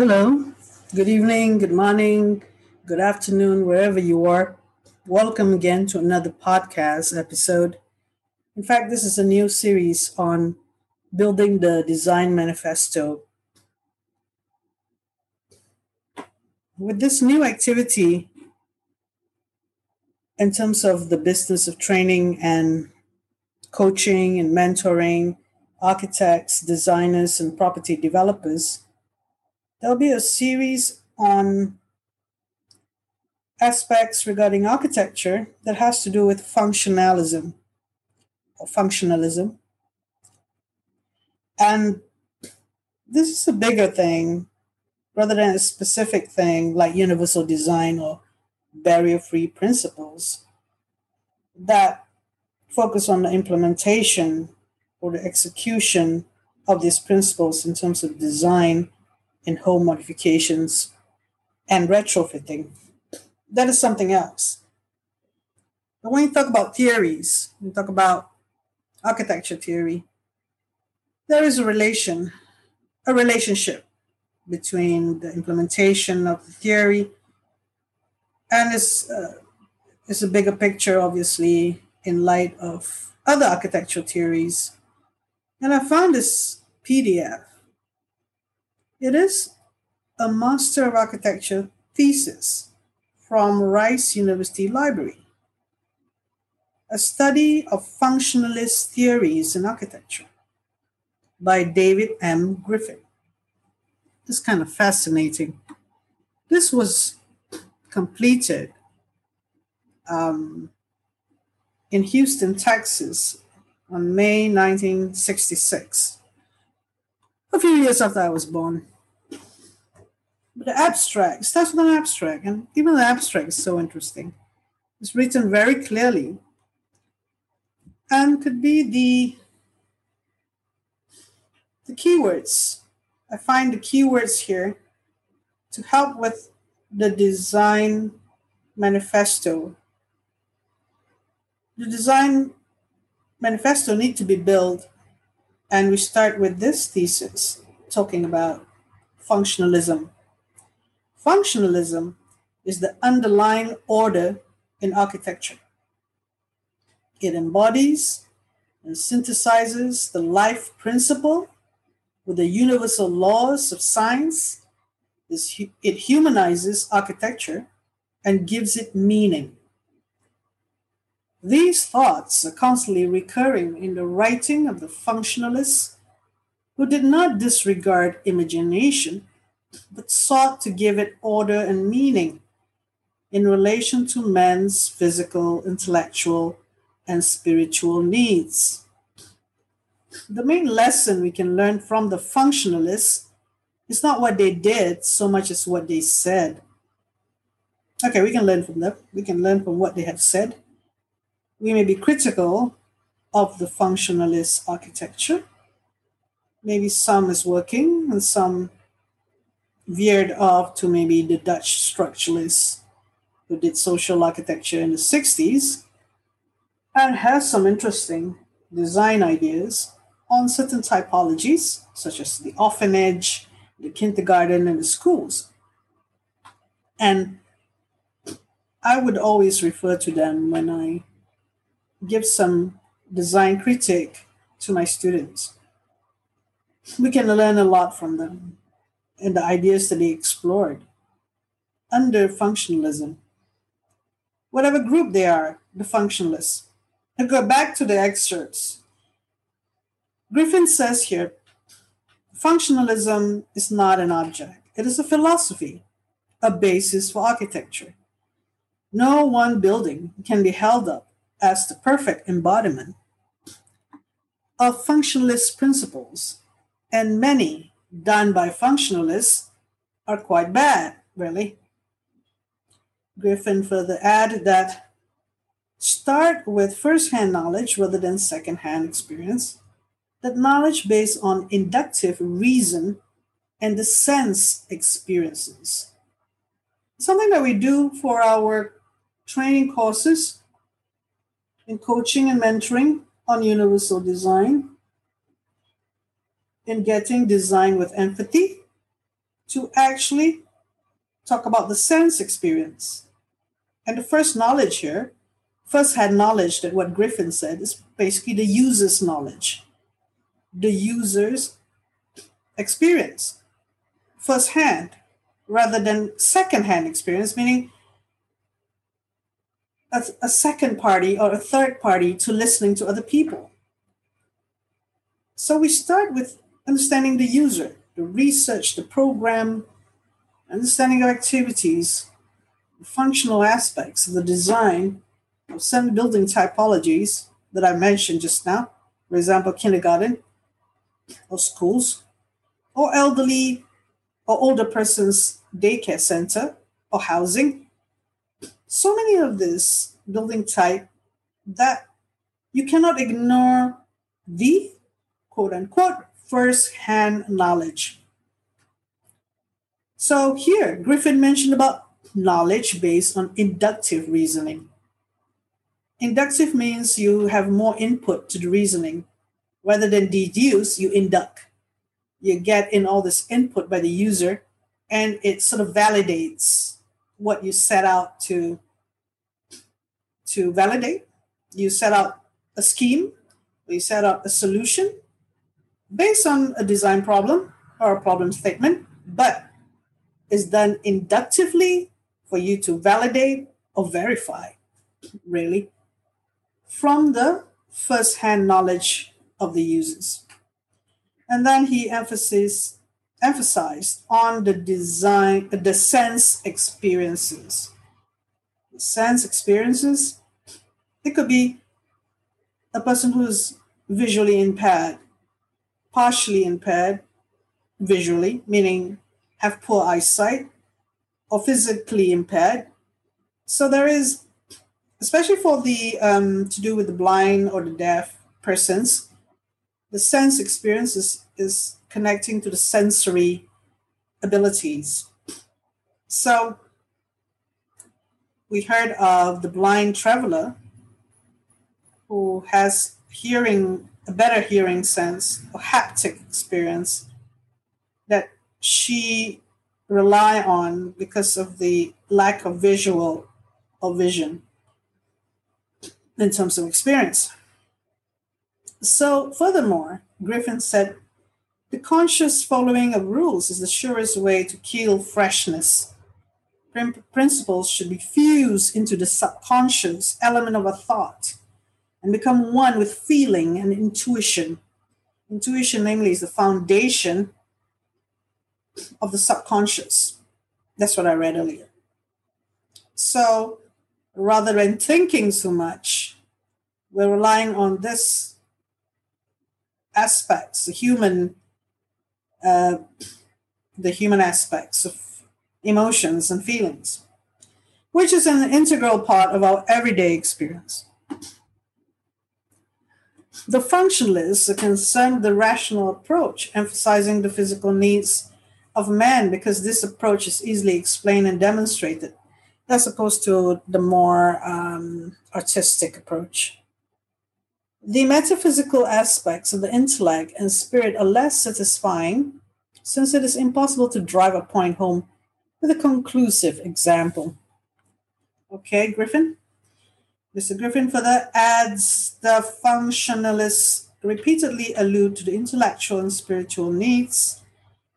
Hello, good evening, good morning, good afternoon, wherever you are. Welcome again to another podcast episode. In fact, this is a new series on building the design manifesto. With this new activity, in terms of the business of training and coaching and mentoring architects, designers, and property developers, There'll be a series on aspects regarding architecture that has to do with functionalism or functionalism. And this is a bigger thing rather than a specific thing like universal design or barrier free principles that focus on the implementation or the execution of these principles in terms of design in home modifications and retrofitting. That is something else. But when you talk about theories, you talk about architecture theory, there is a relation, a relationship between the implementation of the theory and it's, uh, it's a bigger picture, obviously, in light of other architectural theories. And I found this PDF it is a Master of Architecture thesis from Rice University Library, a study of functionalist theories in architecture by David M. Griffin. It's kind of fascinating. This was completed um, in Houston, Texas on May 1966 a few years after I was born. The abstract starts with an abstract, and even the abstract is so interesting. It's written very clearly and could be the the keywords. I find the keywords here to help with the design manifesto. The design manifesto need to be built and we start with this thesis talking about functionalism. Functionalism is the underlying order in architecture. It embodies and synthesizes the life principle with the universal laws of science. It humanizes architecture and gives it meaning. These thoughts are constantly recurring in the writing of the functionalists who did not disregard imagination, but sought to give it order and meaning in relation to man's physical, intellectual, and spiritual needs. The main lesson we can learn from the functionalists is not what they did so much as what they said. Okay, we can learn from them. We can learn from what they have said we may be critical of the functionalist architecture. Maybe some is working and some veered off to maybe the Dutch structuralists who did social architecture in the 60s and has some interesting design ideas on certain typologies, such as the orphanage, the kindergarten, and the schools. And I would always refer to them when I give some design critique to my students. We can learn a lot from them and the ideas that they explored under functionalism. Whatever group they are, the functionalists. And go back to the excerpts. Griffin says here functionalism is not an object, it is a philosophy, a basis for architecture. No one building can be held up as the perfect embodiment of functionalist principles, and many done by functionalists are quite bad, really. Griffin further added that start with first-hand knowledge rather than second-hand experience, that knowledge based on inductive reason and the sense experiences. Something that we do for our training courses in coaching and mentoring on universal design, in getting design with empathy, to actually talk about the sense experience. And the first knowledge here, first had knowledge that what Griffin said is basically the user's knowledge, the user's experience, firsthand, rather than secondhand experience, meaning a, a second party or a third party to listening to other people. So we start with understanding the user, the research, the program, understanding of activities, the functional aspects of the design of some building typologies that I mentioned just now, for example, kindergarten or schools, or elderly or older persons daycare center or housing. So many of this building type that you cannot ignore the quote unquote first hand knowledge. So here, Griffin mentioned about knowledge based on inductive reasoning. Inductive means you have more input to the reasoning. Rather than deduce, you induct. You get in all this input by the user, and it sort of validates what you set out to, to validate. You set out a scheme, you set out a solution based on a design problem or a problem statement, but is done inductively for you to validate or verify, really, from the first hand knowledge of the users. And then he emphasized, emphasized on the design, the sense experiences. The sense experiences, it could be a person who's visually impaired, partially impaired visually, meaning have poor eyesight, or physically impaired. So there is, especially for the um, to do with the blind or the deaf persons, the sense experience is, is connecting to the sensory abilities. So we heard of the blind traveler who has hearing a better hearing sense or haptic experience that she rely on because of the lack of visual or vision in terms of experience. So, furthermore, Griffin said, the conscious following of rules is the surest way to kill freshness. Principles should be fused into the subconscious element of a thought and become one with feeling and intuition. Intuition, namely, is the foundation of the subconscious. That's what I read earlier. So rather than thinking so much, we're relying on this aspects, the human, uh, the human aspects of emotions and feelings, which is an integral part of our everyday experience. The functionalists concerned the rational approach, emphasizing the physical needs of man because this approach is easily explained and demonstrated as opposed to the more um, artistic approach. The metaphysical aspects of the intellect and spirit are less satisfying since it is impossible to drive a point home with a conclusive example. Okay, Griffin? Mr. Griffin further adds the functionalists repeatedly allude to the intellectual and spiritual needs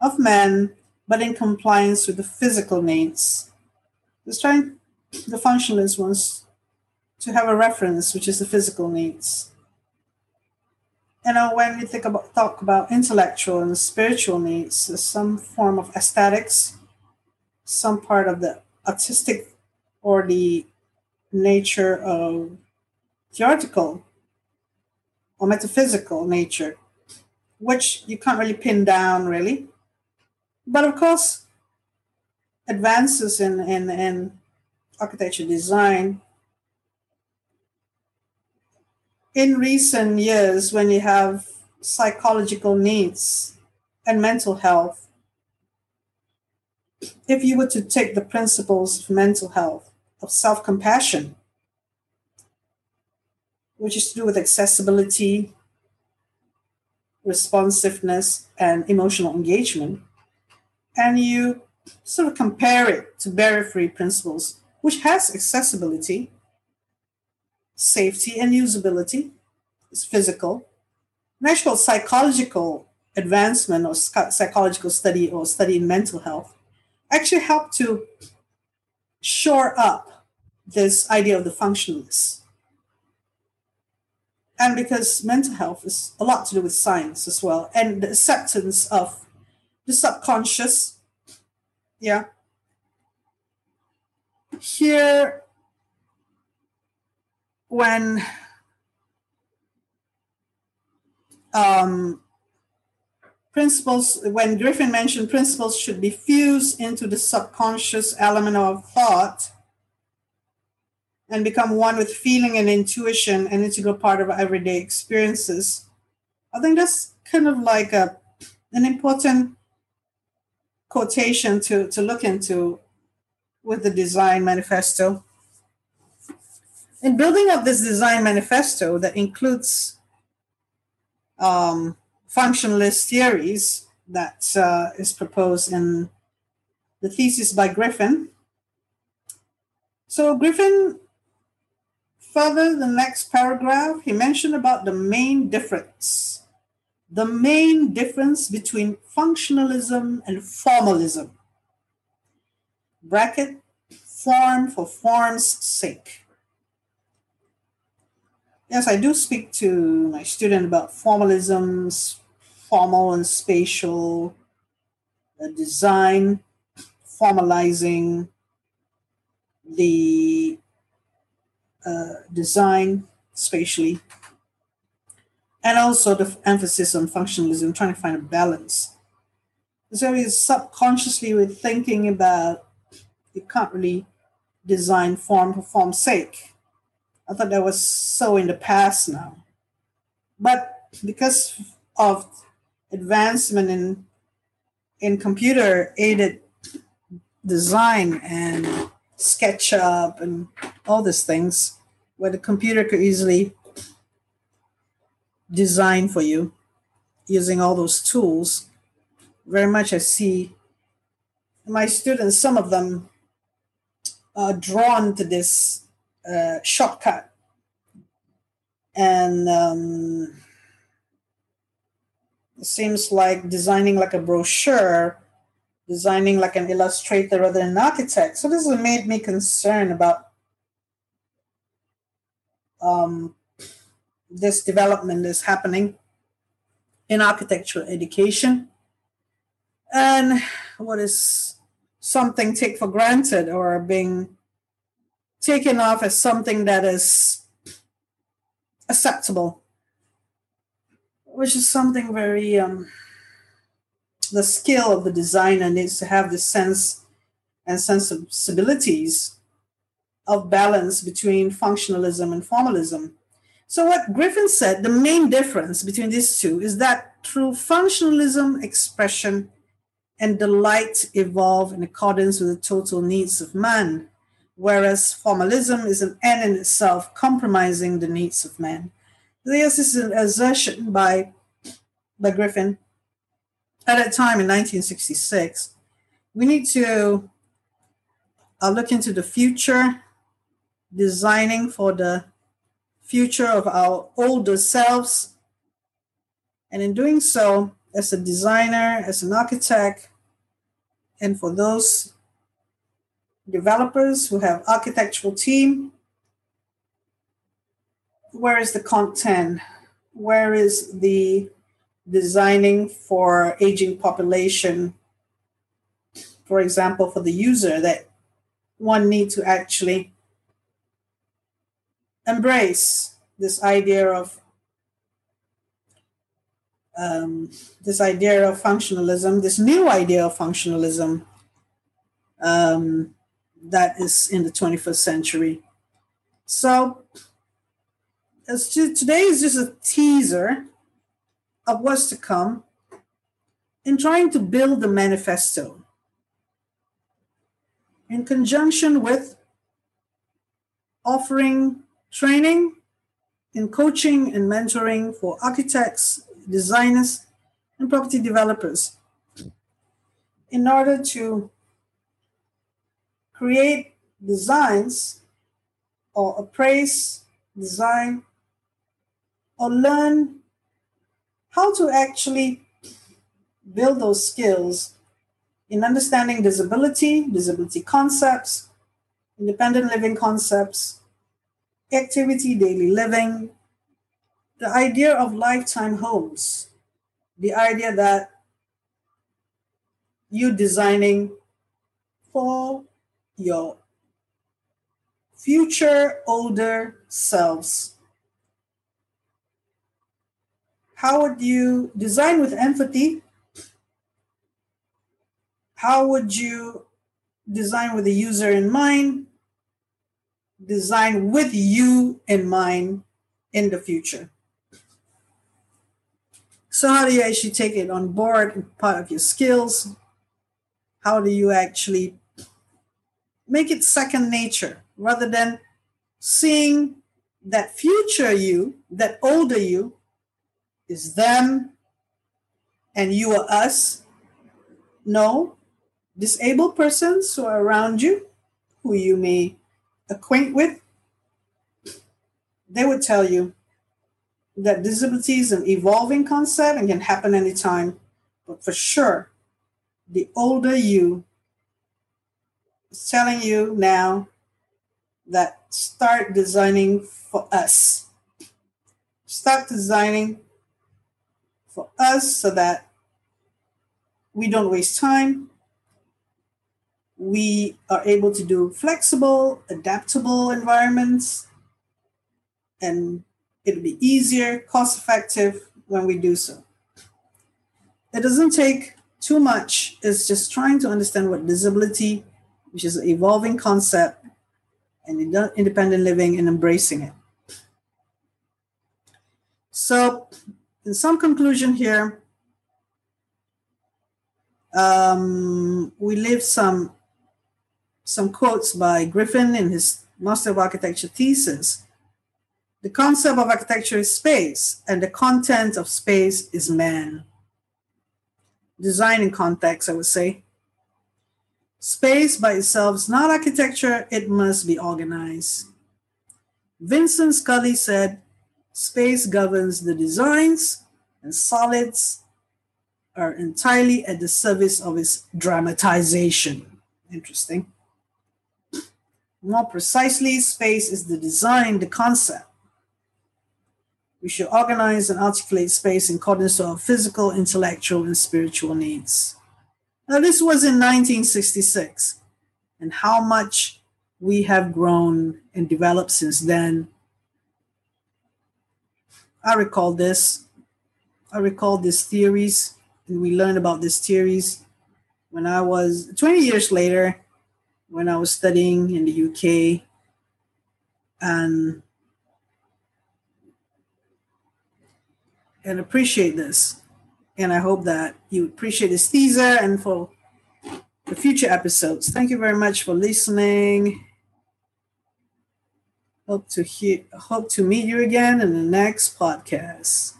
of man, but in compliance with the physical needs. It's trying the functionalist wants to have a reference, which is the physical needs. You know, when you think about talk about intellectual and spiritual needs, some form of aesthetics, some part of the artistic or the nature of theoretical or metaphysical nature, which you can't really pin down really. But of course, advances in, in, in architecture design in recent years when you have psychological needs and mental health if you were to take the principles of mental health of self-compassion which is to do with accessibility responsiveness and emotional engagement. And you sort of compare it to barrier free principles, which has accessibility, safety, and usability, it's physical, natural psychological advancement or psychological study or study in mental health actually help to shore up this idea of the functionalist. And because mental health is a lot to do with science as well, and the acceptance of the subconscious. Yeah. Here, when um, principles, when Griffin mentioned principles should be fused into the subconscious element of thought and become one with feeling and intuition, an integral part of our everyday experiences. I think that's kind of like a, an important quotation to, to look into with the design manifesto. In building up this design manifesto that includes um, functionalist theories that uh, is proposed in the thesis by Griffin. So Griffin, further the next paragraph, he mentioned about the main difference, the main difference between functionalism and formalism. Bracket, form for form's sake. Yes, I do speak to my student about formalisms, formal and spatial design, formalizing the uh, design spatially, and also the emphasis on functionalism, trying to find a balance. So it's subconsciously we're thinking about you can't really design form for form's sake I thought that was so in the past now. But because of advancement in in computer aided design and SketchUp and all these things, where the computer could easily design for you using all those tools. Very much I see my students, some of them are drawn to this uh, shortcut. And um, it seems like designing like a brochure, designing like an illustrator rather than an architect. So this has made me concerned about um, this development is happening in architectural education. And what is something take for granted or being taken off as something that is acceptable, which is something very, um, the skill of the designer needs to have the sense and sensibilities of balance between functionalism and formalism. So, what Griffin said, the main difference between these two is that through functionalism, expression and delight evolve in accordance with the total needs of man whereas formalism is an end in itself, compromising the needs of man. This is an assertion by, by Griffin at that time in 1966. We need to uh, look into the future, designing for the future of our older selves. And in doing so, as a designer, as an architect, and for those developers who have architectural team. Where is the content? Where is the designing for aging population? For example, for the user that one need to actually embrace this idea of um, this idea of functionalism, this new idea of functionalism, um, that is in the 21st century. So today is just a teaser of what's to come in trying to build the manifesto in conjunction with offering training in coaching and mentoring for architects, designers, and property developers. in order to create designs or appraise, design, or learn how to actually build those skills in understanding disability, disability concepts, independent living concepts, activity, daily living, the idea of lifetime homes, the idea that you designing for your future older selves. How would you design with empathy? How would you design with the user in mind? Design with you in mind in the future. So, how do you actually take it on board, part of your skills? How do you actually make it second nature rather than seeing that future you, that older you, is them and you are us? No, disabled persons who are around you, who you may acquaint with, they would tell you that disability is an evolving concept and can happen anytime. But for sure, the older you telling you now that start designing for us. Start designing for us so that we don't waste time. We are able to do flexible, adaptable environments and It'll be easier, cost effective when we do so. It doesn't take too much. It's just trying to understand what disability, which is an evolving concept, and independent living and embracing it. So, in some conclusion here, um, we leave some some quotes by Griffin in his Master of Architecture thesis the concept of architecture is space, and the content of space is man. Design in context, I would say. Space by itself is not architecture, it must be organized. Vincent Scully said, Space governs the designs, and solids are entirely at the service of its dramatization. Interesting. More precisely, space is the design, the concept. We should organize and articulate space in accordance to our physical, intellectual, and spiritual needs. Now, this was in 1966, and how much we have grown and developed since then. I recall this. I recall these theories, and we learned about these theories when I was 20 years later, when I was studying in the UK. And and appreciate this. And I hope that you appreciate this teaser and for the future episodes. Thank you very much for listening. Hope to hear hope to meet you again in the next podcast.